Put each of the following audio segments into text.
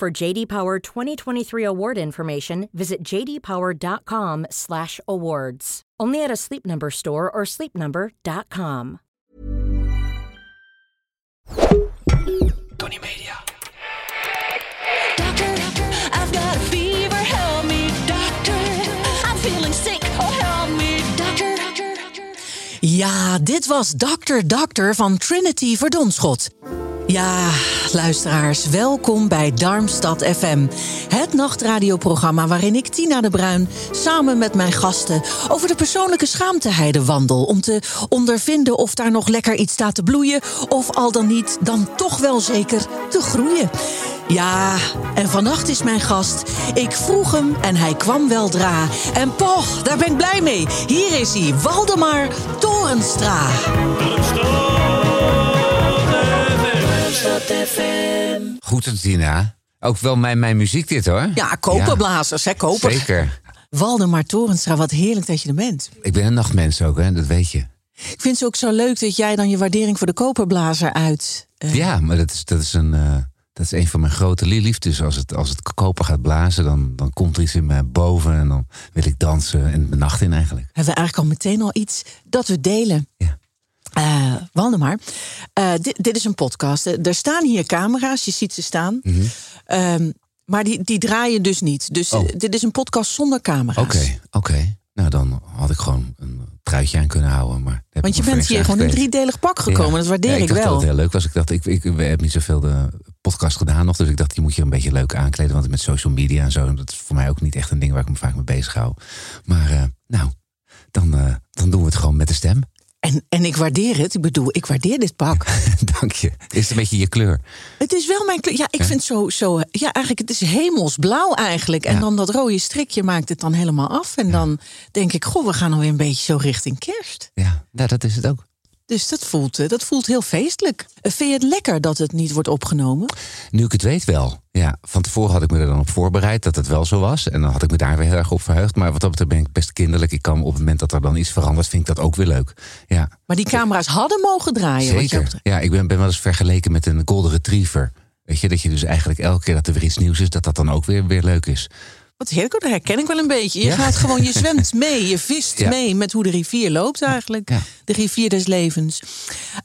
For JD Power 2023 award information, visit jdpower.com/awards. Only at a Sleep Number store or sleepnumber.com. Tony Media. Doctor, I've got a fever, help me, doctor. I'm feeling sick, oh help me, doctor. Ja, dit was Dr. Doctor van Trinity Verdonschot. Ja, luisteraars, welkom bij Darmstad FM. Het nachtradioprogramma waarin ik, Tina de Bruin, samen met mijn gasten over de persoonlijke schaamteheide wandel. Om te ondervinden of daar nog lekker iets staat te bloeien, of al dan niet, dan toch wel zeker te groeien. Ja, en vannacht is mijn gast. Ik vroeg hem en hij kwam weldra. En poch, daar ben ik blij mee. Hier is hij, Waldemar Torenstra. Goed, Tina. Ook wel mijn, mijn muziek dit hoor. Ja, koperblazers, hè, koper. Zeker. Waldemar Torenstra, wat heerlijk dat je er bent. Ik ben een nachtmens ook, hè? dat weet je. Ik vind het ook zo leuk dat jij dan je waardering voor de koperblazer uit. eh, Ja, maar dat is, dat is, een, eh, dat is een van mijn grote liefdes. Als het, als het koper gaat blazen, dan, dan komt er iets in me boven. En dan wil ik dansen en de nacht in eigenlijk. Hebben we eigenlijk al meteen al iets dat we delen. Ja. Eh, Waldemar, eh, dit, dit is een podcast. Eh, Er staan hier camera's, je ziet ze staan. Ehm, maar die, die draaien dus niet. Dus Mhm. Oh. dit is een podcast zonder camera's. Oké, oké. Nou, dan had ik gewoon een truitje aan kunnen houden. Maar Want ik je bent hier gewoon in een driedelig pak gekomen. Ja. Dat waardeer Ja, ik dacht wel. dat het heel leuk was. Ik dacht, ik, ik, we hebben niet zoveel de podcast gedaan nog. Dus ik dacht, die moet je een beetje leuk aankleden. Want met social media en zo, dat is voor mij ook niet echt een ding waar ik me vaak mee bezig hou. Maar nou, dan, dan doen we het gewoon met de stem. En, en ik waardeer het. Ik bedoel, ik waardeer dit pak. Dank je. Is het een beetje je kleur? Het is wel mijn kleur. Ja, ik vind zo, zo. Ja, eigenlijk, het is hemelsblauw eigenlijk. En Ja. dan dat rode strikje maakt het dan helemaal af. En dan denk ik, goh, we gaan alweer een beetje zo richting kerst. Ja, nou, dat is het ook. Dus dat voelt, eh, dat voelt heel feestelijk. Vind je het lekker dat het niet wordt opgenomen? Nu ik het weet wel. Ja, van tevoren had ik me er dan op voorbereid dat het wel zo was. En dan had ik me daar weer heel erg op verheugd. Maar wat dat betreft ben ik best kinderlijk. Ik kan op het moment dat er dan iets verandert, vind ik dat ook weer leuk. Ja, Maar die camera's hadden mogen draaien. wat zeker. betreft. Ja, ik ben, ben wel eens vergeleken met een golden retriever. Weet je, dat je dus eigenlijk elke keer dat er weer iets nieuws is, dat dat dan ook weer, weer leuk is. Wat heerlijk, dat herken ik wel een beetje. Je Ja. gaat gewoon, je zwemt mee, je vist Ja. mee met hoe de rivier loopt eigenlijk. Ja. De rivier des levens.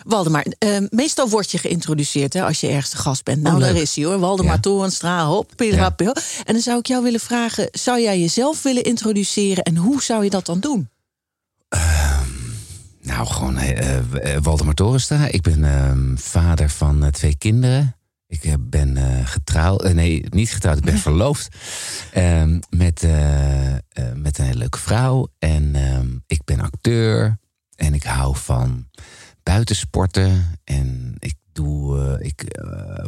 Waldemar, eh, meestal word je geïntroduceerd hè, als je ergens te gast bent. Nou, Oh, daar is hij hoor. Waldemar. Torenstra, hop, pilrap, pil. En dan zou ik jou willen vragen, zou jij jezelf willen introduceren en hoe zou je dat dan doen? Nou, gewoon eh, Waldemar Torenstra. Ik ben ehm, vader van twee kinderen. Ik eh, ben eh, getrouwd. eh, nee, niet getrouwd. Ik ben verloofd. Ehm, met, met een hele leuke vrouw. En ehm, ik ben acteur. En ik hou van buitensporten. En ik, doe, ik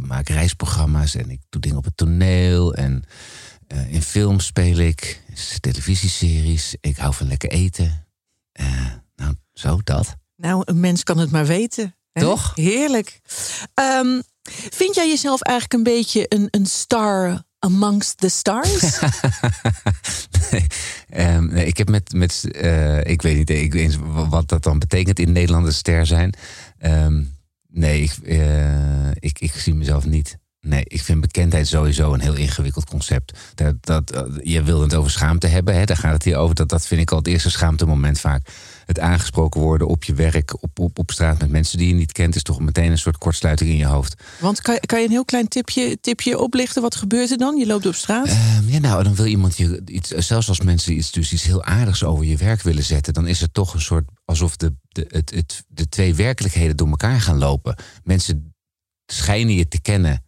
maak reisprogramma's. En ik doe dingen op het toneel. En in films speel ik. Televisieseries. Ik hou van lekker eten. Nou, zo dat. Nou, een mens kan het maar weten. hè? Toch? Heerlijk. Ehm, vind jij jezelf eigenlijk een beetje een, een star amongst the stars? nee, ehm, nee, ik heb met, met eh, ik weet niet ik weet eens wat dat dan betekent in Nederland een ster zijn. Ehm, nee, eh, ik, ik zie mezelf niet. Nee, ik vind bekendheid sowieso een heel ingewikkeld concept. Dat, dat, eh, je wil het over schaamte hebben, hè? daar gaat het hier over. Dat, dat vind ik al het eerste schaamtemoment vaak. Het aangesproken worden op je werk, op, op, op straat met mensen die je niet kent, is toch meteen een soort kortsluiting in je hoofd. Want kan, kan je een heel klein tipje, tipje oplichten? Wat gebeurt er dan? Je loopt op straat. Ehm, ja, nou, dan wil iemand je iets, zelfs als mensen iets, dus iets heel aardigs over je werk willen zetten, dan is het toch een soort alsof de, de, het, het, de twee werkelijkheden door elkaar gaan lopen. Mensen schijnen je te kennen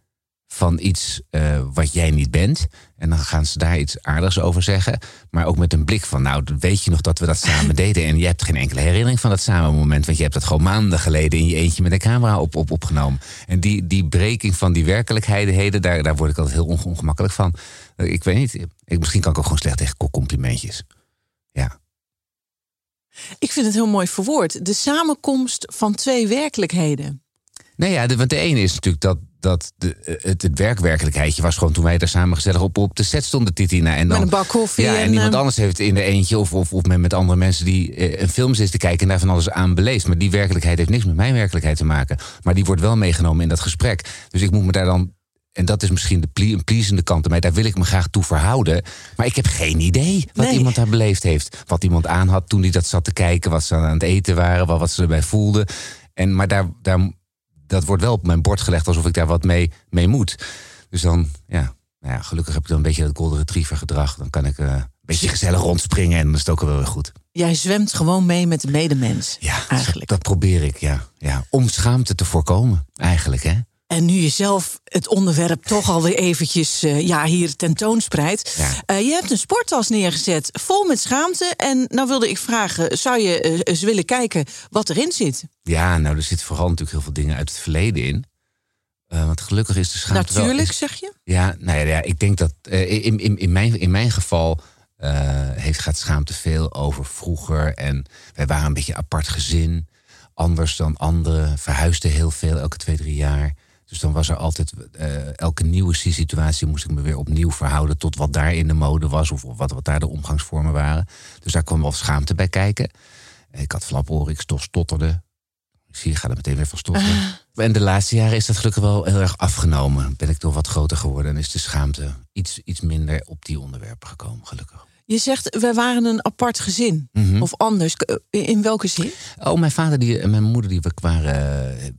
van iets eh, wat jij niet bent. En dan gaan ze daar iets aardigs over zeggen. Maar ook met een blik van, nou, weet je nog dat we dat samen deden? En je hebt geen enkele herinnering van dat samen moment. Want je hebt dat gewoon maanden geleden in je eentje met een camera op, op, opgenomen. En die, die breking van die werkelijkheden, daar, daar word ik altijd heel onge- ongemakkelijk van. Eh, Ik weet niet, ik, misschien kan ik ook gewoon slecht tegen complimentjes. Ja. Ik vind het heel mooi verwoord. De samenkomst van twee werkelijkheden. Nee, ja, de, want de ene is natuurlijk dat, dat de, het, het werkwerkelijkheidje was gewoon toen wij daar samen gezellig op, op de set stonden, Titina. En dan, Met een bak koffie Ja, en, en, iemand eh, anders heeft in de eentje of, of, of met, met andere mensen die eh, een film zitten te kijken en daar van alles aan beleefd. Maar die werkelijkheid heeft niks met mijn werkelijkheid te maken. Maar die wordt wel meegenomen in dat gesprek. Dus ik moet me daar dan. En dat is misschien de plie, een pleasende kant aan mij. Daar wil ik me graag toe verhouden. Maar ik heb geen idee wat Nee. iemand daar beleefd heeft. Wat iemand aan had toen hij dat zat te kijken. Wat ze aan het eten waren. Wat, wat ze erbij voelden. En, maar daar, daar, dat wordt wel op mijn bord gelegd alsof ik daar wat mee, mee moet. Dus dan, ja, nou ja, gelukkig heb ik dan een beetje dat golden retriever gedrag. Dan kan ik eh, een beetje gezellig rondspringen en dan is het ook wel weer goed. Jij zwemt gewoon mee met de medemens. Ja, eigenlijk. dat probeer ik, ja. ja. Om schaamte te voorkomen, eigenlijk, hè. En nu je zelf het onderwerp toch alweer eventjes eh, ja, hier tentoonspreidt. Ja. Eh, je hebt een sporttas neergezet vol met schaamte. En nou wilde ik vragen, zou je eh, eens willen kijken wat erin zit? Ja, nou, er zitten vooral natuurlijk heel veel dingen uit het verleden in. Want gelukkig is de schaamte wel- Natuurlijk, is- zeg je? Ja, nou ja, ja, ik denk dat in, in, in, mijn, in mijn geval heeft, gaat schaamte veel over vroeger. En wij waren een beetje een apart gezin. Anders dan anderen. Verhuisden heel veel, elke twee, drie jaar. Dus dan was er altijd, eh, elke nieuwe situatie moest ik me weer opnieuw verhouden tot wat daar in de mode was. Of wat, wat daar de omgangsvormen waren. Dus daar kwam wel schaamte bij kijken. Ik had flaporen, ik sto- stotterde. Ik zie, je gaat er meteen weer van stotteren. En de laatste jaren is dat gelukkig wel heel erg afgenomen. Ben ik toch wat groter geworden en is de schaamte iets, iets minder op die onderwerpen gekomen, gelukkig. Je zegt, we waren een apart gezin. Mhm. Of anders. Eh, In welke zin? Oh, mijn vader die, en mijn moeder die we waren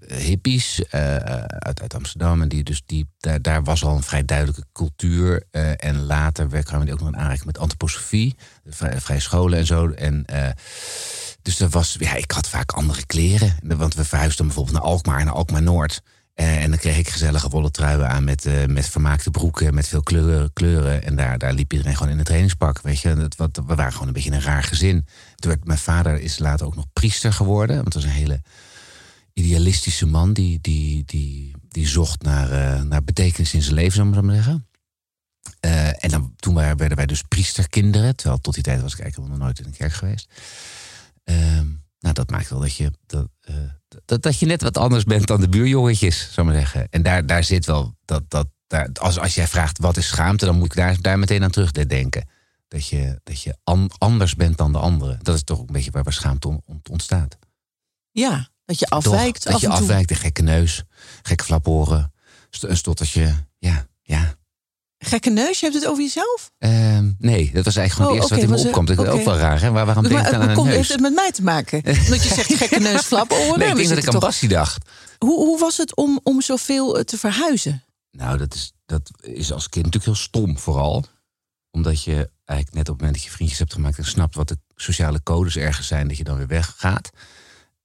eh, hippies eh, uit, uit Amsterdam. En die, dus die, daar, daar was al een vrij duidelijke cultuur. eh, en later kwamen die ook nog in aanraking met antroposofie. Vrij, scholen en zo. En, eh, dus er was, ja, ik had vaak andere kleren. Want we verhuisden bijvoorbeeld naar Alkmaar, naar Alkmaar Noord. Eh, en dan kreeg ik gezellige wollen truien aan met, eh, met vermaakte broeken, met veel kleuren. kleuren. En daar, daar liep iedereen gewoon in het trainingspak. Weet je, dat, wat, we waren gewoon een beetje een raar gezin. Toen werd, mijn vader is later ook nog priester geworden. Want dat was een hele idealistische man die, die, die, die zocht naar, eh, naar betekenis in zijn leven, zou ik maar zeggen. En dan, toen waren- werden wij dus priesterkinderen. Terwijl tot die tijd was ik eigenlijk nog nooit in de kerk geweest. Ehm, nou, dat maakt wel dat je, dat, eh, dat, dat je net wat anders bent dan de buurjongetjes, zou ik maar zeggen. En daar, daar zit wel dat. dat daar, als, als jij vraagt wat is schaamte, dan moet ik daar, daar meteen aan terugdenken. Dat je, dat je an- anders bent dan de anderen. Dat is toch een beetje waar, waar schaamte on- on- ontstaat. Ja, dat je Toch? afwijkt Dat af je afwijkt, een gekke neus, gekke flaporen, een stottertje. Ja, ja. Gekke neus, je hebt het over jezelf? Ehm, nee, dat was eigenlijk gewoon Oh, het eerste oké, wat in me opkwam. Dat is oké. ook wel raar, hè? Waar, waarom denk je Maar, dan aan een neus? heeft het met mij te maken? Omdat je zegt gekke neus, flap. Oh, nee, ik we denk dat ik aan Bassie dacht. Hoe, hoe was het om, om zoveel eh, te verhuizen? Nou, dat is, dat is als kind natuurlijk heel stom vooral. Omdat je eigenlijk net op het moment dat je vriendjes hebt gemaakt... en snapt wat de sociale codes ergens zijn... dat je dan weer weggaat.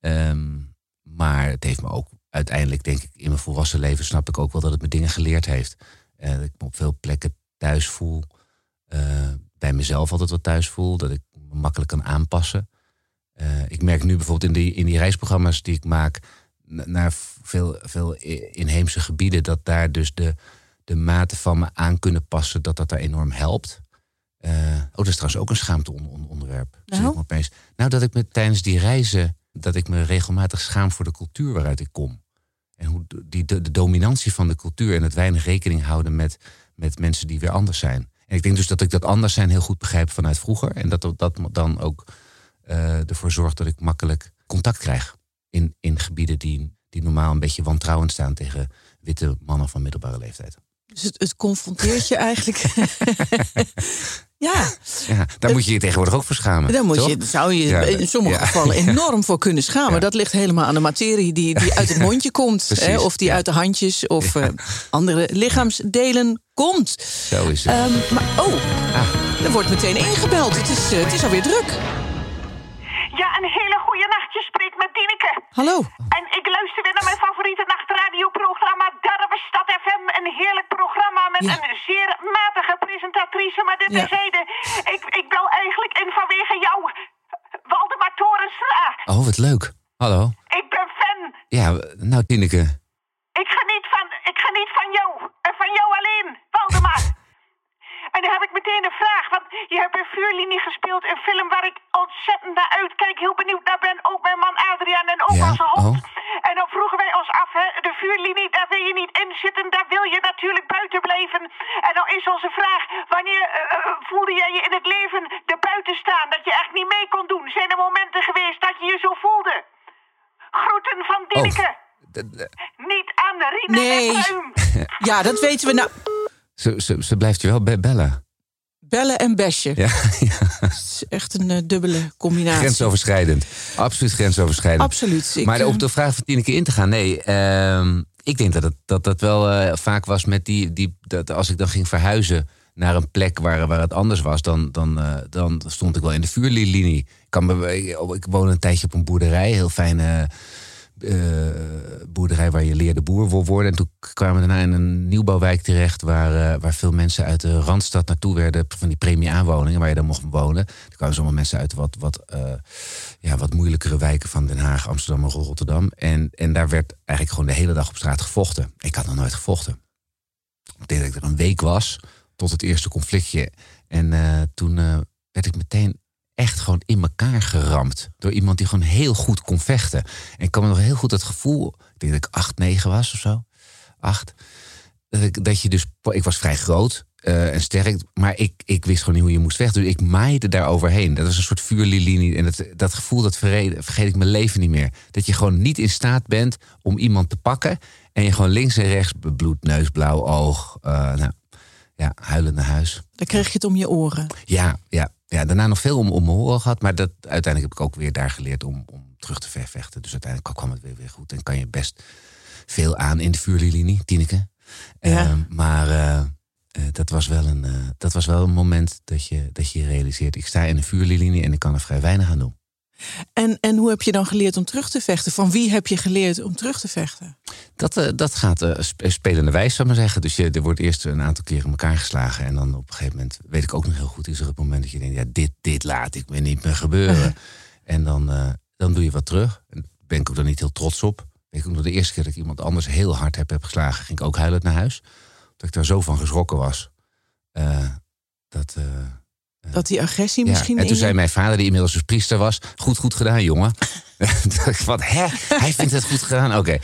Ehm, maar het heeft me ook uiteindelijk, denk ik... in mijn volwassen leven snap ik ook wel dat het me dingen geleerd heeft. Eh, dat ik me op veel plekken thuis voel. eh, bij mezelf altijd wat thuis voel. Dat ik me makkelijk kan aanpassen. Eh, ik merk nu bijvoorbeeld in die, in die reisprogramma's die ik maak... na- naar veel, veel inheemse gebieden... dat daar dus de, de mate van me aan kunnen passen... dat dat daar enorm helpt. Oh, dat is trouwens ook een schaamteonderwerp. Nou? opeens. nou, dat ik me tijdens die reizen... dat ik me regelmatig schaam voor de cultuur waaruit ik kom. En hoe die, de, de dominantie van de cultuur... en het weinig rekening houden met, met mensen die weer anders zijn. En ik denk dus dat ik dat anders zijn heel goed begrijp vanuit vroeger. En dat dat dan ook eh, ervoor zorgt dat ik makkelijk contact krijg. In, in gebieden die, die normaal een beetje wantrouwend staan tegen witte mannen van middelbare leeftijd. Dus het, het confronteert je eigenlijk. ja, Ja, daar moet je je tegenwoordig ook voor schamen. daar moet toch? je, zou je Ja, in sommige ja. gevallen enorm voor kunnen schamen. Dat ligt helemaal aan de materie die, die uit het mondje komt. Hè, of die uit de handjes of eh, andere lichaamsdelen komt. Zo is het. Ehm, maar oh, Ah. er wordt meteen ingebeld. Het is, eh, het is alweer druk. Met Dineke. Hallo. En ik luister weer naar mijn favoriete nachtradioprogramma Darmstad FM. Een heerlijk programma met Ja. een zeer matige presentatrice. Maar dit Ja. terzijde, ik, ik bel eigenlijk in vanwege jou, Waldemar Torenstra. Oh, wat leuk. Hallo. Ik ben fan. Ja, nou Tineke. Ik geniet van, ik geniet van jou. En van jou alleen, Waldemar. En dan heb ik meteen een vraag, want je hebt in Vuurlinie gespeeld, een film waar ik ontzettend naar uitkijk, heel benieuwd naar ben. Ook mijn man Adriaan en ook Ja, onze hond. oh. En dan vroegen wij ons af, hè, de vuurlinie, daar wil je niet in zitten, daar wil je natuurlijk buiten blijven. En dan is onze vraag, wanneer eh, eh, voelde jij je in het leven er buiten staan, dat je echt niet mee kon doen? Zijn er momenten geweest dat je je zo voelde? Groeten van Dineke. D- d- Niet aan de Rina Nee. en Pruim. Ja, dat weten we nou. Ze, ze, ze blijft je wel be- bellen. Bellen en besje. Ja, ja. Het is echt een eh, dubbele combinatie. Grensoverschrijdend. Absoluut grensoverschrijdend. Absoluut. Ik, maar eh, op de vraag van Tineke in te gaan, nee. ehm, ik denk dat het, dat, dat wel eh, vaak was met die, die. Dat als ik dan ging verhuizen naar een plek waar, waar het anders was, dan, dan, dan stond ik wel in de vuurlinie. Ik, kan ik, ik woonde een tijdje op een boerderij, heel fijne eh, boerderij waar je leerde boer worden. En toen kwamen we daarna in een nieuwbouwwijk terecht waar, eh, waar veel mensen uit de Randstad naartoe werden, van die premie-aanwoningen waar je dan mocht wonen. Er kwamen zomaar mensen uit wat, wat, eh, ja, wat moeilijkere wijken van Den Haag, Amsterdam en Rotterdam. En, en daar werd eigenlijk gewoon de hele dag op straat gevochten. Ik had nog nooit gevochten. Ik dat ik er een week was tot het eerste conflictje. En toen werd ik meteen echt gewoon in elkaar geramd. Door iemand die gewoon heel goed kon vechten. En ik kan me nog heel goed het gevoel... Ik denk dat ik acht, negen was of zo. Acht. Dat, ik, dat je dus... Ik was vrij groot eh, en sterk. Maar ik, ik wist gewoon niet hoe je moest vechten. Dus ik maaide daar overheen. Dat was een soort vuurlinie. En dat, dat gevoel, dat vergeet, vergeet ik mijn leven niet meer. Dat je gewoon niet in staat bent om iemand te pakken. En je gewoon links en rechts... Bloed, neus, blauw oog. eh, nou, ja, huilen naar huis. Dan kreeg je het om je oren. Ja, ja, ja, daarna nog veel om, om mijn horen gehad. Maar dat, uiteindelijk heb ik ook weer daar geleerd om, om terug te vervechten. Dus uiteindelijk kwam het weer, weer goed. En kan je best veel aan in de vuurlinie, Tineke. Ja. Ehm, maar eh, eh, dat, was wel een, eh, dat was wel een moment dat je, dat je realiseert... ik sta in een vuurlinie en ik kan er vrij weinig aan doen. En, en hoe heb je dan geleerd om terug te vechten? Van wie heb je geleerd om terug te vechten? Dat, eh, dat gaat sp- spelende wijs, zou ik maar zeggen. Dus je, er wordt eerst een aantal keren in elkaar geslagen. En dan op een gegeven moment, weet ik ook nog heel goed... is er het moment dat je denkt, ja, dit, dit laat ik me niet meer gebeuren. en dan, eh, dan doe je wat terug. En daar ben ik ook dan niet heel trots op. Weet ik ook nog de eerste keer dat ik iemand anders heel hard heb, heb geslagen... ging ik ook huilend naar huis. Dat ik daar zo van geschrokken was. dat... Dat die agressie ja, misschien. en toen in zei mijn vader, die inmiddels dus priester was... goed, goed gedaan, jongen. Wat, hè? Hij vindt het goed gedaan? Oké.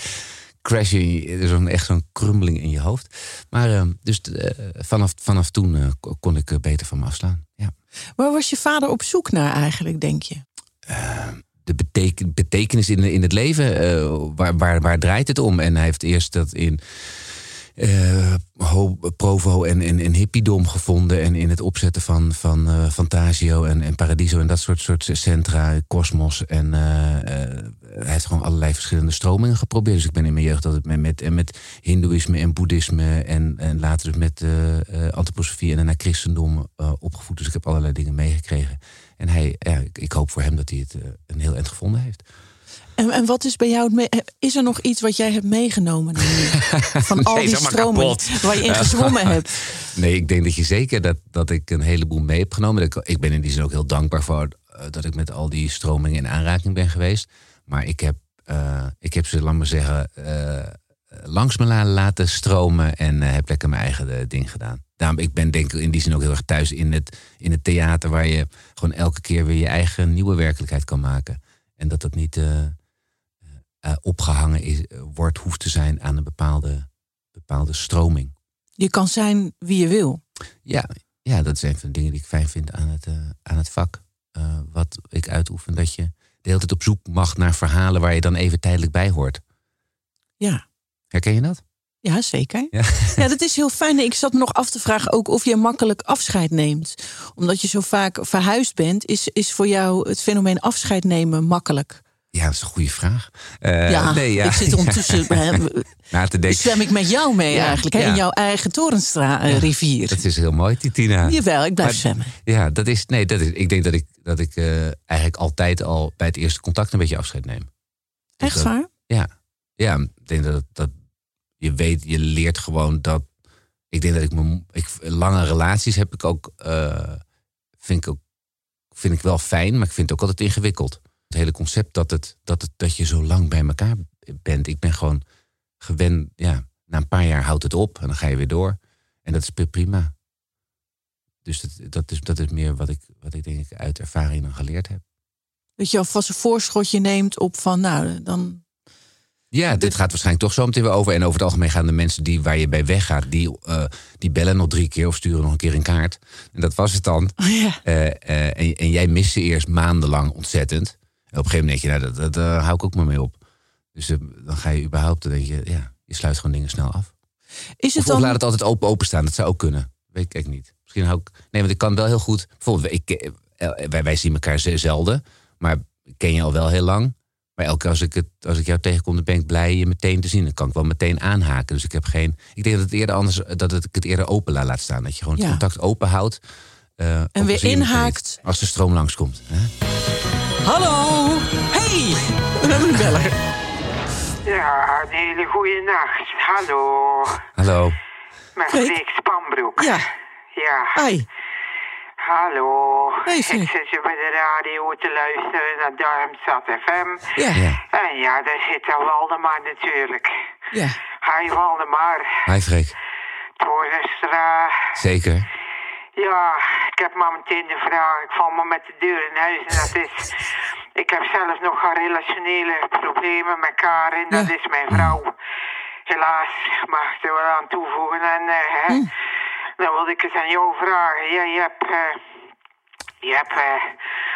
Crash, in je- zo'n- echt zo'n krummeling in je hoofd. Maar eh, dus eh, vanaf, vanaf toen eh, ko- kon ik eh, beter van me afslaan. Ja. Waar was je vader op zoek naar eigenlijk, denk je? De beteken, betekenis in, in het leven, waar, waar, waar draait het om? En hij heeft eerst dat in eh, Provo en, en, hippiedom gevonden. En in het opzetten van, van eh, Fantasio en, en Paradiso en dat soort, soort centra, Cosmos. En eh, hij heeft gewoon allerlei verschillende stromingen geprobeerd. Dus ik ben in mijn jeugd altijd met, met, met Hindoeïsme en Boeddhisme. En, en later dus met antroposofie en daarna christendom opgevoed. Dus ik heb allerlei dingen meegekregen. En hij, ik, ik hoop voor hem dat hij het een heel eind gevonden heeft. En, en wat is bij jou het me- Is er nog iets wat jij hebt meegenomen van al die kapot. waar je in gezwommen hebt? Nee, ik denk dat je zeker dat, dat ik een heleboel mee heb genomen. Ik, ik ben in die zin ook heel dankbaar voor eh, dat ik met al die stromingen in aanraking ben geweest. Maar ik heb, eh, ik heb ze, laat maar zeggen, eh, langs me la- laten stromen en eh, heb lekker mijn eigen eh, ding gedaan. Daarom, ik ben denk ik in die zin ook heel erg thuis in het, in het theater, waar je gewoon elke keer weer je eigen nieuwe werkelijkheid kan maken. En dat dat niet eh, eh, opgehangen is, eh, wordt, hoeft te zijn aan een bepaalde, bepaalde stroming. Je kan zijn wie je wil. Ja, ja, dat is een van de dingen die ik fijn vind aan het, eh, aan het vak. Wat ik uitoefen, dat je de hele tijd op zoek mag naar verhalen waar je dan even tijdelijk bij hoort. Ja. Herken je dat? Ja, zeker. Ja. Ja, dat is heel fijn. Ik zat me nog af te vragen ook of je makkelijk afscheid neemt. Omdat je zo vaak verhuisd bent, is, is voor jou het fenomeen afscheid nemen makkelijk? Ja, dat is een goede vraag. Eh, ja, nee, ja, ik zit ondertussen... hè, na te denken. zwem ik met jou mee Ja, eigenlijk, hè, in jouw eigen Torenstra-rivier. Dat is heel mooi, Titina. Jawel, ik blijf Maar- zwemmen. Ja, dat is. Nee, dat is. Ik denk dat ik dat ik eh, eigenlijk altijd al bij het eerste contact een beetje afscheid neem. Dus Echt dat- waar? Ja, ja ik denk dat, dat je weet, je leert gewoon dat. Ik denk dat ik mijn ik, lange relaties heb ik ook, eh, vind ik ook, vind ik wel fijn, maar ik vind het ook altijd ingewikkeld. Het hele concept dat, het, dat, het, dat je zo lang bij elkaar bent. Ik ben gewoon gewend, ja, na een paar jaar houdt het op en dan ga je weer door. En dat is pri- prima. Dus dat, dat, is, dat is meer wat ik, wat ik denk ik uit ervaring dan geleerd heb. Dat je alvast een voorschotje neemt op van, nou, dan... Ja, dit gaat waarschijnlijk toch zo meteen weer over. En over het algemeen gaan de mensen die, waar je bij weggaat, die, eh, die bellen nog drie keer of sturen nog een keer een kaart. En dat was het dan. Ja. Eh, eh, en, en jij mist ze eerst maandenlang ontzettend. En op een gegeven moment denk je, nou, dat, dat, daar hou ik ook maar mee op. Dus eh, dan ga je überhaupt, dan denk je, ja, je sluit gewoon dingen snel af. Is het Of, of dan... laat het altijd open openstaan, dat zou ook kunnen. Weet ik niet. Misschien hou ik, nee, want ik kan wel heel goed. Bijvoorbeeld, ik, eh, wij, wij zien elkaar ze- zelden, maar ik ken je al wel heel lang. Maar elke keer als ik, het, als ik jou tegenkom, dan ben ik blij je meteen te zien. Dan kan ik wel meteen aanhaken. Dus ik heb geen. Ik denk dat het eerder anders dat het, ik het eerder open laat staan. Dat je gewoon het Ja. contact open houdt. eh, ook weer inhaakt. Als de stroom langskomt. Hè? Hallo! Hey! We hebben een beller. Ja, een hele goede nacht. Hallo. Hallo. Met Freek? Spanbroek. Ja. Ja. Hi. Hallo. Hey, ik zit je bij de radio te luisteren naar Darmstad FM. Ja. Ja. En ja, daar zit dan Waldemar natuurlijk. Ja. Hi Waldemar. Hi Freek. Toornstra. Zeker. Ja, ik heb maar meteen de vraag. Ik val maar met de deur in huis. En dat is... Ik heb zelf nog relationele problemen met Karin. Dat is mijn vrouw. Helaas, mag ik er wel aan toevoegen. En eh, hè, dan wilde ik eens aan jou vragen. Ja, je hebt... eh, je hebt eh,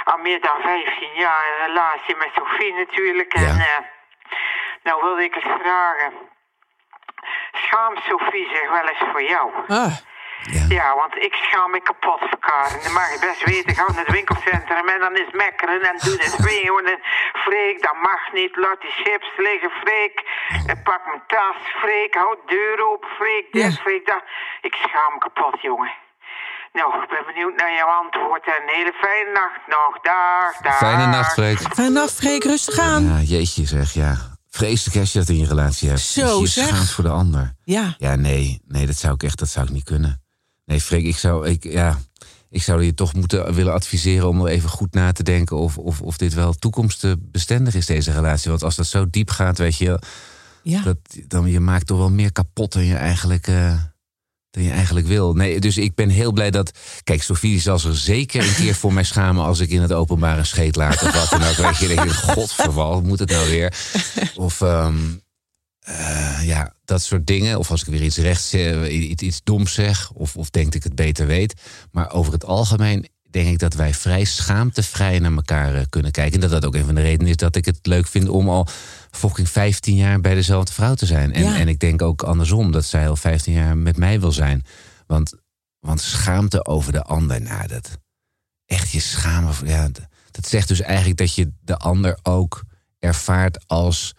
al meer dan 15 jaar een relatie met Sophie natuurlijk. En Ja. eh, nou wilde ik eens vragen. Schaamt Sophie zich wel eens voor jou? Ah. Ja. Ja, want ik schaam me kapot voor Karen. Dat mag je best weten. Ga naar het winkelcentrum en dan is mekkeren en doe de schreeuwen. En Freek, dat mag niet. Laat die chips liggen, Freek. En pak mijn tas, Freek. Houd de deur open, Freek. Dit, Ja. Freek, dat. Ik schaam me kapot, jongen. Nou, ik ben benieuwd naar jouw antwoord. En een hele fijne nacht nog. Dag, dag. Fijne nacht, Freek. Fijne nacht, Freek. Rustig aan. Ja, jeetje zeg, ja. Vreselijk als je dat in je relatie hebt. Zo, je je zeg. schaamt voor de ander. Ja. Ja, nee, nee, dat zou ik echt, dat zou ik niet kunnen. Nee, Freek, ik zou, ik, ja, ik zou je toch moeten willen adviseren om er even goed na te denken of, of, of dit wel toekomstbestendig is, deze relatie. Want als dat zo diep gaat, weet je, Ja. dat, dan je maakt toch wel meer kapot dan je eigenlijk, eh, dan je eigenlijk wil. Nee, dus ik ben heel blij dat. Kijk, Sofie zal zich zeker een keer voor mij schamen als ik in het openbaar een scheet laat of wat dan ook. Weet je, dan denk je, godverwal, hoe moet het nou weer? Of ehm, eh, ja, dat soort dingen. Of als ik weer iets rechts, eh, iets, iets doms zeg. Of, of denk ik het beter weet. Maar over het algemeen denk ik dat wij vrij schaamtevrij naar elkaar eh, kunnen kijken. En dat dat ook een van de redenen is dat ik het leuk vind om al fucking 15 jaar bij dezelfde vrouw te zijn. En, Ja. en ik denk ook andersom dat zij al 15 jaar met mij wil zijn. Want, want schaamte over de ander, nou dat echt je schamen. Ja, dat zegt dus eigenlijk dat je de ander ook ervaart als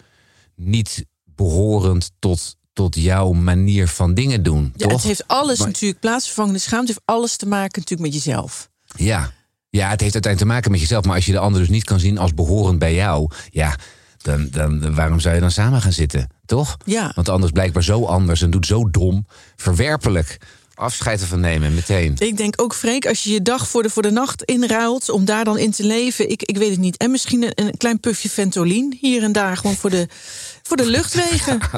niet behorend tot, tot jouw manier van dingen doen. Ja, toch? het heeft alles Maar- natuurlijk, plaatsvervangende schaamte heeft alles te maken natuurlijk met jezelf. Ja. ja, het heeft uiteindelijk te maken met jezelf. Maar als je de ander dus niet kan zien als behorend bij jou, ja, dan, dan waarom zou je dan samen gaan zitten? Toch? Ja. Want anders blijkbaar zo anders en doet zo dom, verwerpelijk. Afscheid ervan nemen, meteen. Ik denk ook, Freek, als je je dag voor de, voor de nacht inruilt om daar dan in te leven, ik, ik weet het niet. En misschien een, een klein pufje Ventolin hier en daar, gewoon voor de, voor de luchtwegen.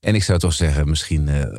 En ik zou toch zeggen, misschien eh,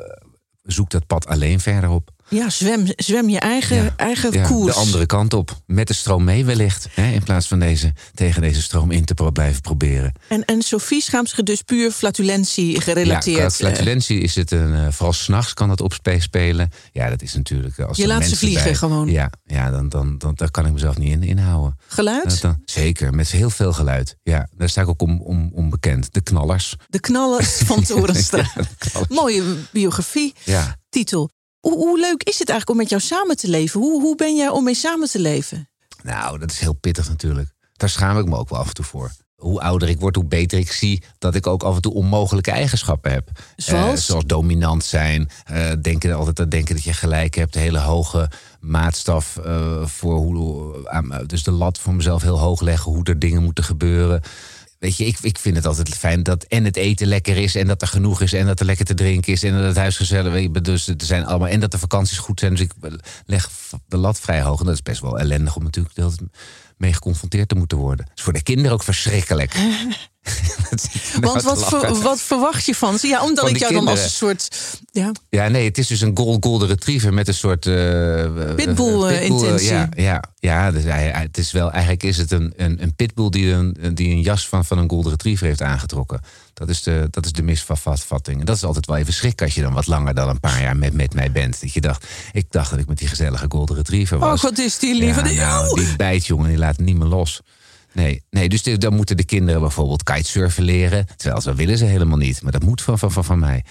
zoek dat pad alleen verder op. Ja, zwem, zwem je eigen, Ja. eigen Ja, koers. de andere kant op. Met de stroom mee wellicht. Hè, in plaats van deze, tegen deze stroom in te pro- blijven proberen. En, en Sophie schaamt zich dus puur flatulentie Ja, gerelateerd. qua eh, flatulentie is het een, eh, vooral s'nachts kan dat opspelen. Ja, dat is natuurlijk. eh, Als Je laat ze vliegen bij- gewoon. Ja, ja dan, dan, dan, daar kan ik mezelf niet in inhouden. geluid, dan, zeker, met heel veel geluid. Ja, daar sta ik ook om, om, om bekend. De knallers. de knallers van Torenstra. Ja. Mooie biografie, Ja. titel. Hoe, hoe leuk is het eigenlijk om met jou samen te leven? Hoe, hoe ben jij om mee samen te leven? Nou, dat is heel pittig natuurlijk. Daar schaam ik me ook wel af en toe voor. hoe ouder ik word, hoe beter ik zie dat ik ook af en toe onmogelijke eigenschappen heb. Zoals? Eh, zoals dominant zijn, eh, denken altijd denken dat je gelijk hebt, de hele hoge maatstaf eh, voor hoe, aan- dus de lat voor mezelf heel hoog leggen, hoe er dingen moeten gebeuren. Weet je, ik, ik vind het altijd fijn dat en het eten lekker is en dat er genoeg is en dat er lekker te drinken is en dat het huis gezellig. Dus er zijn allemaal en dat de vakanties goed zijn. Dus ik leg de lat vrij hoog en dat is best wel ellendig om natuurlijk de mee geconfronteerd te moeten worden. Het is voor de kinderen ook verschrikkelijk. Dat Want wat, ver- wat verwacht je van ze? Ja, omdat Van ik jou dan als een soort... Ja, Ja, nee, het is dus een gold, golden retriever met een soort... eh, Pitbull, eh, eh, intentie. Ja, ja, ja dus het is wel, eigenlijk is het een, een, een pitbull die een, die een jas van, van een golden retriever heeft aangetrokken. Dat is de, dat is de misvatting. En dat is altijd wel even schrik als je dan wat langer dan een paar jaar met, met mij bent. Dat je dacht, ik dacht dat ik met die gezellige golden retriever was. Oh, wat is die lieve. Ja, nou, die bijt, jongen, die laat niet meer los. Nee, nee dus de- dan moeten de kinderen bijvoorbeeld kitesurfen leren. Terwijl ze willen ze helemaal niet. Maar dat moet van, van, van, van mij.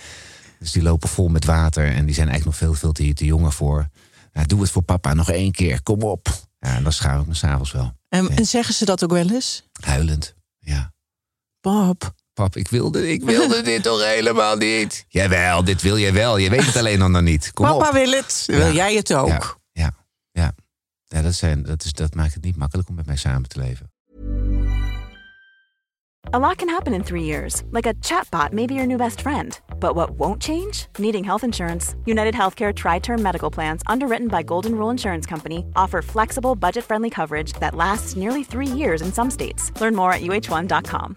Dus die lopen vol met water. En die zijn eigenlijk nog veel, veel te, te jonger voor. Nou, doe het voor papa nog één keer. Kom op. Ja, en dan schaam ik me s'avonds wel. En, en zeggen ze dat ook wel eens? Huilend. Ja. Pap. Pap, ik wilde, ik wilde dit toch helemaal niet? Jawel, dit wil je wel. Je weet het alleen nog niet. Kom Papa op. wil het. Wil Ja. jij het ook? Ja, ja, ja. ja dat, zijn, dat, is, dat maakt het niet makkelijk om met mij samen te leven. A lot can happen in three years, like a chatbot may be your new best friend. But what won't change? Needing health insurance. United Healthcare Tri Term Medical Plans, underwritten by Golden Rule Insurance Company, offer flexible, budget friendly coverage that lasts nearly three years in some states. Learn more at uh1.com.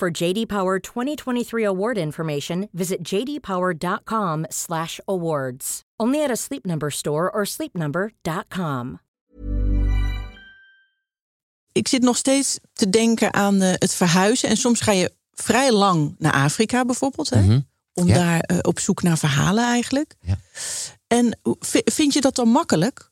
For JD Power 2023 award information, visit jdpower.com/awards. Only at a Sleep Number store or sleepnumber.com. Ik zit nog steeds te denken aan eh, het verhuizen. En soms ga je vrij lang naar Afrika bijvoorbeeld. Hè? Mhm. Om Ja. daar eh, op zoek naar verhalen eigenlijk. Ja. En vind je dat dan makkelijk?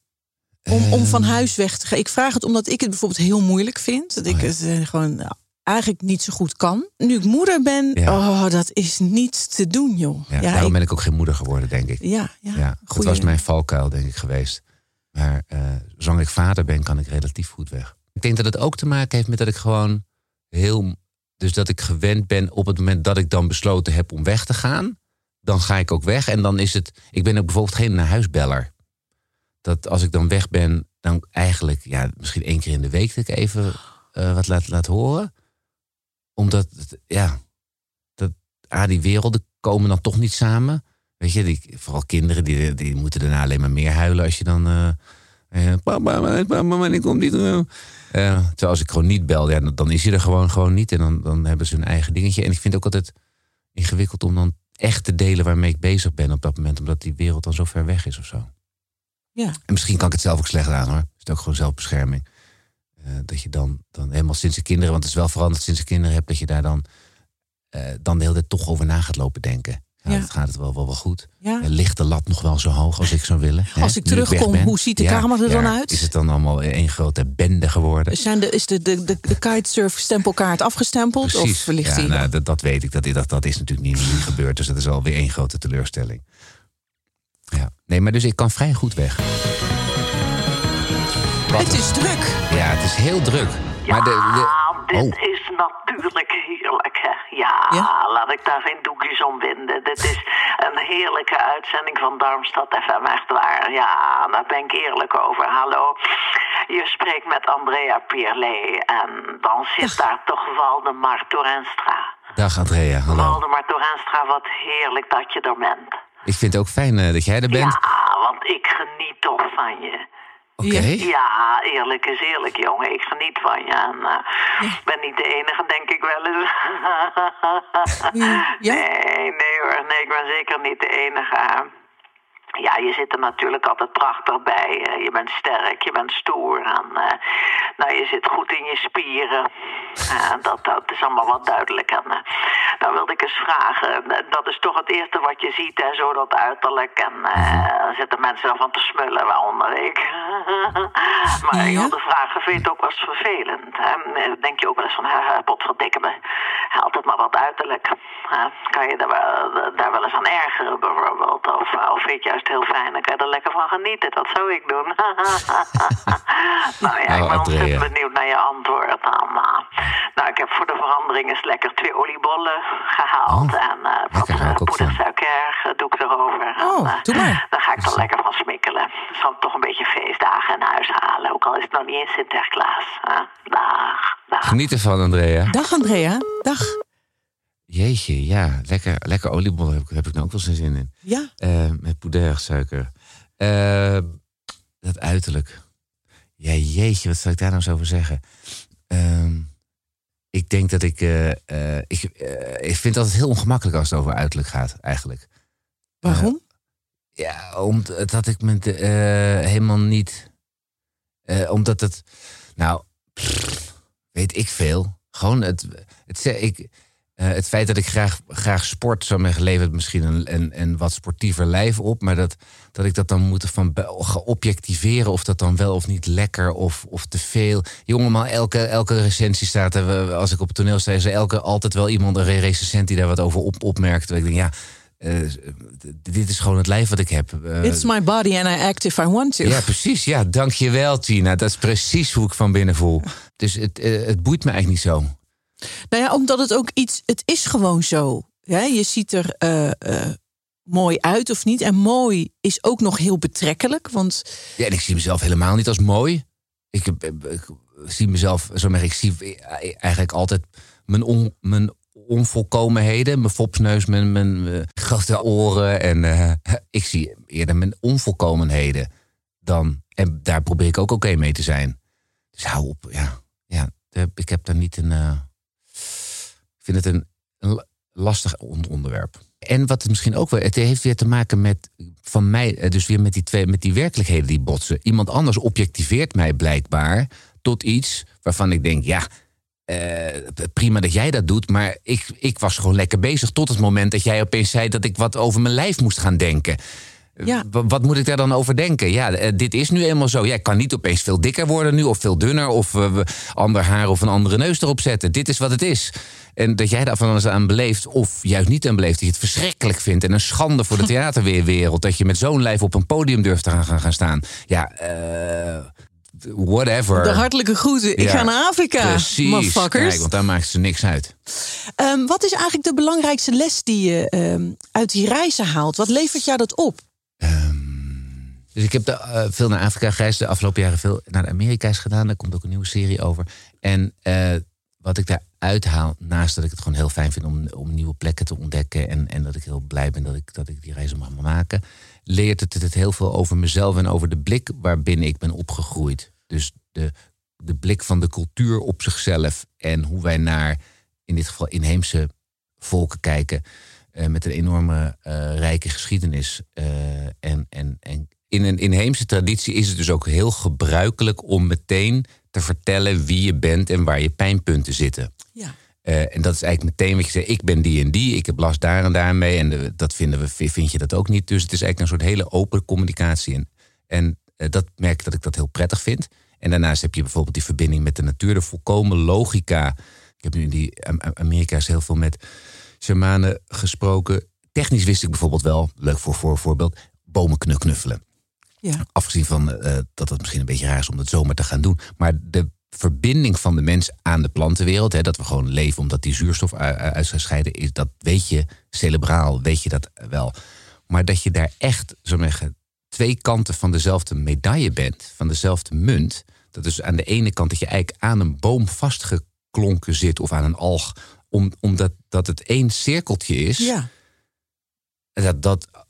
Om, om van Ehm. huis weg te gaan. Ik vraag het omdat ik het bijvoorbeeld heel moeilijk vind. Dat ik Oh ja. het eh, gewoon eigenlijk niet zo goed kan. Nu ik moeder ben, Ja. oh, dat is niet te doen, joh. Ja, daarom ik- ben ik ook geen moeder geworden, denk ik. ja, ja, Ja, dat goeie- was mijn valkuil, denk ik, geweest. Maar eh, zolang ik vader ben, kan ik relatief goed weg. Ik denk dat het ook te maken heeft met dat ik gewoon heel... Dus dat ik gewend ben op het moment dat ik dan besloten heb om weg te gaan... dan ga ik ook weg. En dan is het... Ik ben ook bijvoorbeeld geen naar huisbeller. Dat als ik dan weg ben, dan eigenlijk... Ja, misschien één keer in de week dat ik even eh, wat laat, laat horen. Omdat, het- ja... Dat, ah, die werelden komen dan toch niet samen... Weet je, die, vooral kinderen, die, die moeten daarna alleen maar meer huilen als je dan. eh eh, papa, wanneer komt die terug? Eh, terwijl als ik gewoon niet bel, ja, dan, dan is hij er gewoon, gewoon niet. En dan, dan hebben ze hun eigen dingetje. En ik vind het ook altijd ingewikkeld om dan echt te delen waarmee ik bezig ben op dat moment. Omdat die wereld dan zo ver weg is of zo. Ja. En misschien kan ik het zelf ook slecht aan hoor. Is het ook gewoon zelfbescherming. Eh, dat je dan, dan helemaal sinds de kinderen, want het is wel veranderd sinds de kinderen hebt, dat je daar dan, eh, dan de hele tijd toch over na gaat lopen denken. Ja, Ja. dat gaat het wel, wel, wel goed. Ja. Ligt de lat nog wel zo hoog als ik zou willen? hè, Als ik terugkom, hoe ziet de kamer er dan uit? Is het dan allemaal één grote bende geworden? Zijn de, is de, de, de, de kitesurf stempelkaart afgestempeld? Of ligt ja, die? nou, dat, dat weet ik. Dat, dat, dat is natuurlijk niet, niet gebeurd. Dus dat is alweer één grote teleurstelling. Ja. Nee, maar dus ik kan vrij goed weg. Wat het is druk. Ja, het is heel druk. Maar de, de, Ja, dit oh, is natuurlijk heerlijk, hè. Ja, Ja? laat ik daar geen doekjes om winden. Dit is een heerlijke uitzending van Darmstad FM, echt waar. Ja, daar ben ik eerlijk over. Hallo, je spreekt met Andrea Pierlet en dan zit daar toch Waldemar Torenstra. dag Andrea, hallo. Waldemar Torenstra, wat heerlijk dat je er bent. Ik vind het ook fijn eh, dat jij er bent. Ja, want ik geniet toch van je. Ja, eerlijk is eerlijk, jongen. Ik geniet van je. En ik ben niet de enige, denk ik wel eens. Ja? Nee, nee hoor. Nee, ik ben zeker niet de enige. Ja, je zit er natuurlijk altijd prachtig bij. Eh, je bent sterk, je bent stoer. En, eh, nou, je zit goed in je spieren. Eh, dat, dat is allemaal wat duidelijk. En uh, nou wilde ik eens vragen. eh, Dat is toch het eerste wat je ziet, hè, zo dat uiterlijk. En eh, zitten mensen dan van te smullen, waaronder ik. maar ik wilde vragen, vind je het ook wel eens vervelend? Hè? Denk je ook wel eens van, hè, potverdikke me. Altijd maar wat uiterlijk. Kan je daar wel, daar wel eens aan ergeren bijvoorbeeld? Of, eh, of vind je juist heel fijn, dan kan je er lekker van genieten. Dat zou ik doen. nou ja, Nou, ik ben ontzettend benieuwd naar je antwoord. Dan, eh, nou, ik heb voor de verandering eens lekker twee oliebollen gehaald. Oh, en eh, wat lekker, hou ik ook van. poedersuiker eh, doe ik erover. En, Oh, eh, doe maar. Dan ga ik er lekker van smikkelen. Dan zal ik toch een beetje feestdagen in huis halen. Ook al is het nog niet eens Sinterklaas. hè. Dag, dag. Geniet ervan, Andrea. Dag Andrea. Dag. Jeetje, ja, lekker, lekker oliebollen heb ik, heb ik ook wel zin in. Ja. Eh, met poedersuiker. Eh dat uiterlijk. Ja, jeetje, wat zal ik daar nou eens over zeggen? Ehm, ik denk dat ik... eh, ik, ik vind het altijd heel ongemakkelijk als het over uiterlijk gaat, eigenlijk. Waarom? Ja, omdat ik me helemaal niet... omdat het... Nou, pff, weet ik veel. Gewoon het... het, ik, het feit dat ik graag, graag sport, zo mijn levert misschien een, een, een wat sportiever lijf op. Maar dat, dat ik dat dan moet van gaan objectiveren of dat dan wel of niet lekker of, of te veel. Jongeman, elke, elke recensie staat er, als ik op het toneel sta, is er elke, altijd wel iemand, een recensent die daar wat over op, opmerkt. Ik denk, ja, eh, dit is gewoon het lijf wat ik heb. Eh, It's my body and I act if I want to. ja, precies. Ja, dankjewel Tina. Dat is precies hoe ik van binnen voel. Dus het, eh, het boeit me eigenlijk niet zo. Nou ja, omdat het ook iets... Het is gewoon zo. Je ziet er eh, eh, mooi uit of niet. En mooi is ook nog heel betrekkelijk. Want Ja, en ik zie mezelf helemaal niet als mooi. Ik, ik zie mezelf, zo maar, ik zie eigenlijk altijd mijn, mijn onvolkomenheden. Mijn fopsneus, mijn, mijn, eh, grote oren. En eh, ik zie eerder mijn onvolkomenheden dan. En daar probeer ik ook oké mee te zijn. Dus hou op, ja. ja ik heb daar niet een. Vind het een, een la- lastig on- onderwerp. En wat het misschien ook wel, het heeft weer te maken met van mij, eh, dus weer met die twee, met die werkelijkheden die botsen. Iemand anders objectiveert mij blijkbaar tot iets waarvan ik denk, ja, eh, prima dat jij dat doet, maar ik, ik was gewoon lekker bezig tot het moment dat jij opeens zei dat ik wat over mijn lijf moest gaan denken. Ja. Wat moet ik daar dan over denken? Ja, eh, dit is nu eenmaal zo. Ja, ik kan niet opeens veel dikker worden nu, of veel dunner, of we- ander haar of een andere neus erop zetten. Dit is wat het is. En dat jij daar van alles aan beleeft, of juist niet aan beleeft, dat je het verschrikkelijk vindt en een schande voor de theaterwereld, dat je met zo'n lijf op een podium durft te gaan, gaan, staan. Ja, eh, whatever. de hartelijke groeten. Ik Ja, ga naar Afrika, Precies. motherfuckers. Kijk, want daar maakt ze niks uit. Ehm, wat is eigenlijk de belangrijkste les die je ehm, uit die reizen haalt? Wat levert jou dat op? Dus ik heb eh, veel naar Afrika gereisd. De afgelopen jaren veel naar de Amerika's gedaan. Daar komt ook een nieuwe serie over. En eh, wat ik daar uithaal, naast dat ik het gewoon heel fijn vind om, om nieuwe plekken te ontdekken. En, en dat ik heel blij ben dat ik, dat ik die reizen mag maken. Leert het het heel veel over mezelf en over de blik waarbinnen ik ben opgegroeid. Dus de, de blik van de cultuur op zichzelf. En hoe wij naar, in dit geval inheemse volken kijken. Eh, met een enorme eh, rijke geschiedenis. eh, en, en, en in een inheemse traditie is het dus ook heel gebruikelijk om meteen te vertellen wie je bent en waar je pijnpunten zitten. Ja. En dat is eigenlijk meteen wat je zegt. Ik ben die en die. Ik heb last daar en daar mee. En dat vinden we, vind je dat ook niet. Dus het is eigenlijk een soort hele open communicatie. En, en dat merk ik dat ik dat heel prettig vind. En daarnaast heb je bijvoorbeeld die verbinding met de natuur. De volkomen logica. Ik heb nu in die Am- Am- Amerika's heel veel met shamanen gesproken. Technisch wist ik bijvoorbeeld wel, leuk voor, voor voorbeeld, bomen knu- knuffelen. Ja. Afgezien van eh, dat het misschien een beetje raar is om dat zomaar te gaan doen. Maar de verbinding van de mens aan de plantenwereld, hè, dat we gewoon leven omdat die zuurstof u- u- uit gaat scheiden, is, dat weet je cerebraal, weet je dat wel. Maar dat je daar echt, zo zeggen, twee kanten van dezelfde medaille bent, van dezelfde munt. Dat is aan de ene kant dat je eigenlijk aan een boom vastgeklonken zit of aan een alg, om, omdat dat het één cirkeltje is. Ja. En Dat, dat,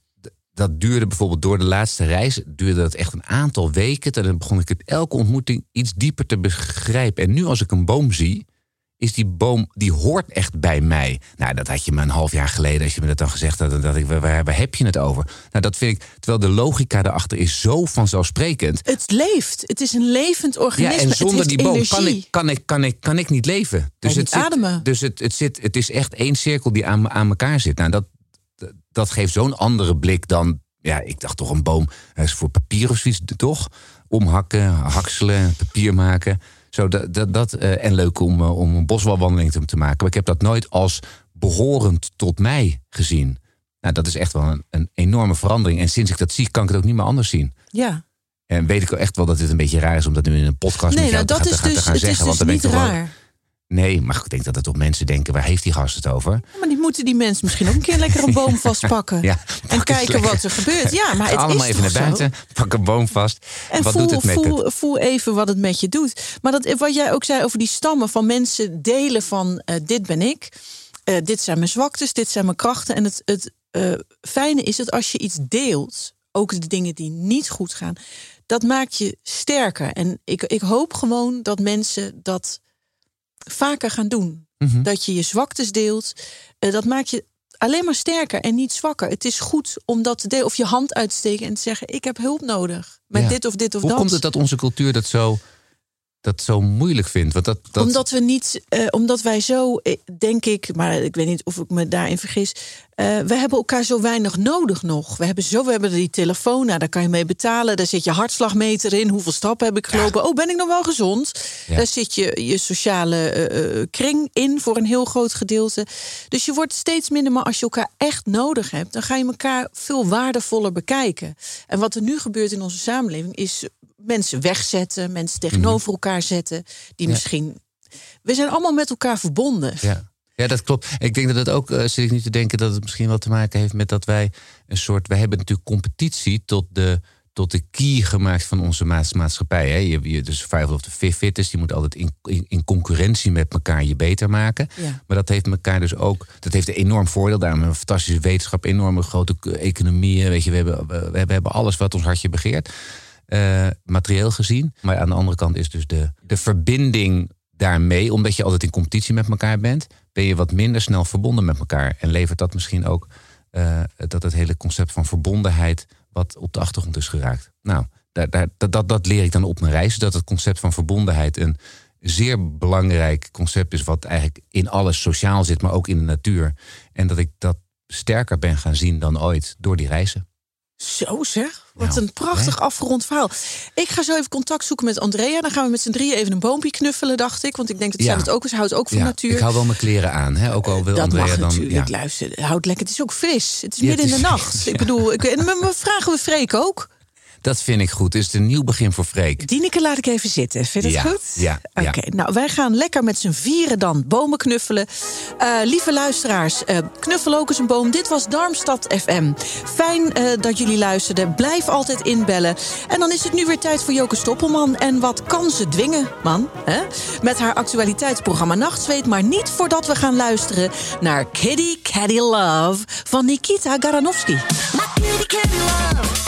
dat duurde bijvoorbeeld door de laatste reis, duurde dat echt een aantal weken. En dan begon ik het elke ontmoeting iets dieper te begrijpen. En nu als ik een boom zie, is die boom, die hoort echt bij mij. Nou, dat had je me een half jaar geleden, als je me dat dan gezegd had, dacht ik, waar, waar heb je het over? Nou, dat vind ik, terwijl de logica erachter is zo vanzelfsprekend. Het leeft. Het is een levend Ja, organisme. en Het zonder die boom kan ik, kan, ik, kan, ik, kan ik niet leven. Dus, het, ademen. zit, dus het, het, zit, het is echt één cirkel die aan, aan elkaar zit. Nou, dat, dat geeft zo'n andere blik dan... Ja, ik dacht toch een boom dat is voor papier of zoiets, toch? Omhakken, hakselen, papier maken. Zo, dat, dat, dat, eh, en leuk om, eh, om een boswandeling te, maken. Maar ik heb dat nooit als behorend tot mij gezien. Nou, dat is echt wel een, een enorme verandering. En sinds ik dat zie, kan ik het ook niet meer anders zien. Ja. En weet ik echt wel dat dit een beetje raar is om dat nu in een podcast Nee, met jou nou, te, dat gaan, is te gaan, dus, te gaan het is zeggen. dus want dan niet ben ik toch wel- raar. Nee, maar ik denk dat het op mensen denken, waar heeft die gast het over? Maar die moeten die mensen misschien ook een keer lekker een boom vastpakken. Ja, en kijken lekker. wat er gebeurt. Ja, maar het allemaal is even naar zo? buiten, pak een boom vast. En wat voel, doet het met voel, het? voel even wat het met je doet. Maar dat, wat jij ook zei over die stammen van mensen delen van eh, dit ben ik. eh, dit zijn mijn zwaktes, dit zijn mijn krachten. En het, het eh, fijne is dat als je iets deelt, ook de dingen die niet goed gaan, dat maakt je sterker. En ik, ik hoop gewoon dat mensen dat vaker gaan doen. Mhm. Dat je je zwaktes deelt. eh, dat maakt je alleen maar sterker en niet zwakker. Het is goed om dat te delen. Of je hand uitsteken en te zeggen: Ik heb hulp nodig. Met Ja. dit of dit of Hoe dat. komt het dat onze cultuur dat zo, dat zo moeilijk vindt? Want dat, dat, Omdat we niet, eh, omdat wij zo, eh, denk ik, maar ik weet niet of ik me daarin vergis. eh, we hebben elkaar zo weinig nodig nog. We hebben zo, we hebben die telefoon, nou, daar kan je mee betalen. Daar zit je hartslagmeter in. Hoeveel stappen heb ik gelopen? Oh, ben ik nog wel gezond? Ja. Daar zit je je sociale kring in voor een heel groot gedeelte. Dus je wordt steeds minder, maar als je elkaar echt nodig hebt, dan ga je elkaar veel waardevoller bekijken. En wat er nu gebeurt in onze samenleving is mensen wegzetten, mensen tegenover elkaar zetten, die Ja. misschien. We zijn allemaal met elkaar verbonden. Ja. ja, dat klopt. Ik denk dat het ook, eh, zit ik nu te denken, dat het misschien wel te maken heeft met dat wij een soort. Wij hebben natuurlijk competitie tot de, tot de key gemaakt van onze maats- maatschappij. Hè. Je, je, dus survival of the fittest, je moet altijd in, in, in concurrentie met elkaar je beter maken. Ja. Maar dat heeft elkaar dus ook, dat heeft een enorm voordeel. Daarom hebben we fantastische wetenschap, enorme grote economieën. Weet je, we hebben, we, we hebben alles wat ons hartje begeert. Eh, materieel gezien. Maar aan de andere kant is dus de, de verbinding daarmee, omdat je altijd in competitie met elkaar bent, ben je wat minder snel verbonden met elkaar. En levert dat misschien ook eh, dat het hele concept van verbondenheid wat op de achtergrond is geraakt. Nou, daar, daar, dat, dat, dat leer ik dan op mijn reis. Dat het concept van verbondenheid een zeer belangrijk concept is, wat eigenlijk in alles sociaal zit, maar ook in de natuur. En dat ik dat sterker ben gaan zien dan ooit door die reizen. Zo zeg, wat Nou, een prachtig hè? afgerond verhaal. Ik ga zo even contact zoeken met Andrea. Dan gaan we met z'n drieën even een boompje knuffelen, dacht ik. Want ik denk dat zij Ja. het ook is. Houdt ook van Ja, natuur. ik hou wel mijn kleren aan, hè? ook al wil dat Andrea mag dan. natuurlijk. ja. Luister, houd lekker. Het is ook fris. Het is Ja, midden in de nacht. Ik bedoel, ik, en maar vragen we Freek ook. Dat vind ik goed. Het is een nieuw begin voor Freek. Dineke laat ik even zitten. Vind je goed? ja, Oké, ja. nou wij gaan lekker met z'n vieren dan bomen knuffelen. Eh, lieve luisteraars, eh, knuffel ook eens een boom. Dit was Darmstad FM. Fijn eh, dat jullie luisterden. Blijf altijd inbellen. En dan is het nu weer tijd voor Joke Stoppelman. En wat kan ze dwingen, man? Hè? Met haar actualiteitsprogramma Nachtzweet. Maar niet voordat we gaan luisteren naar Kitty Caddy Love van Nikita Garanowski. My kitty candy love.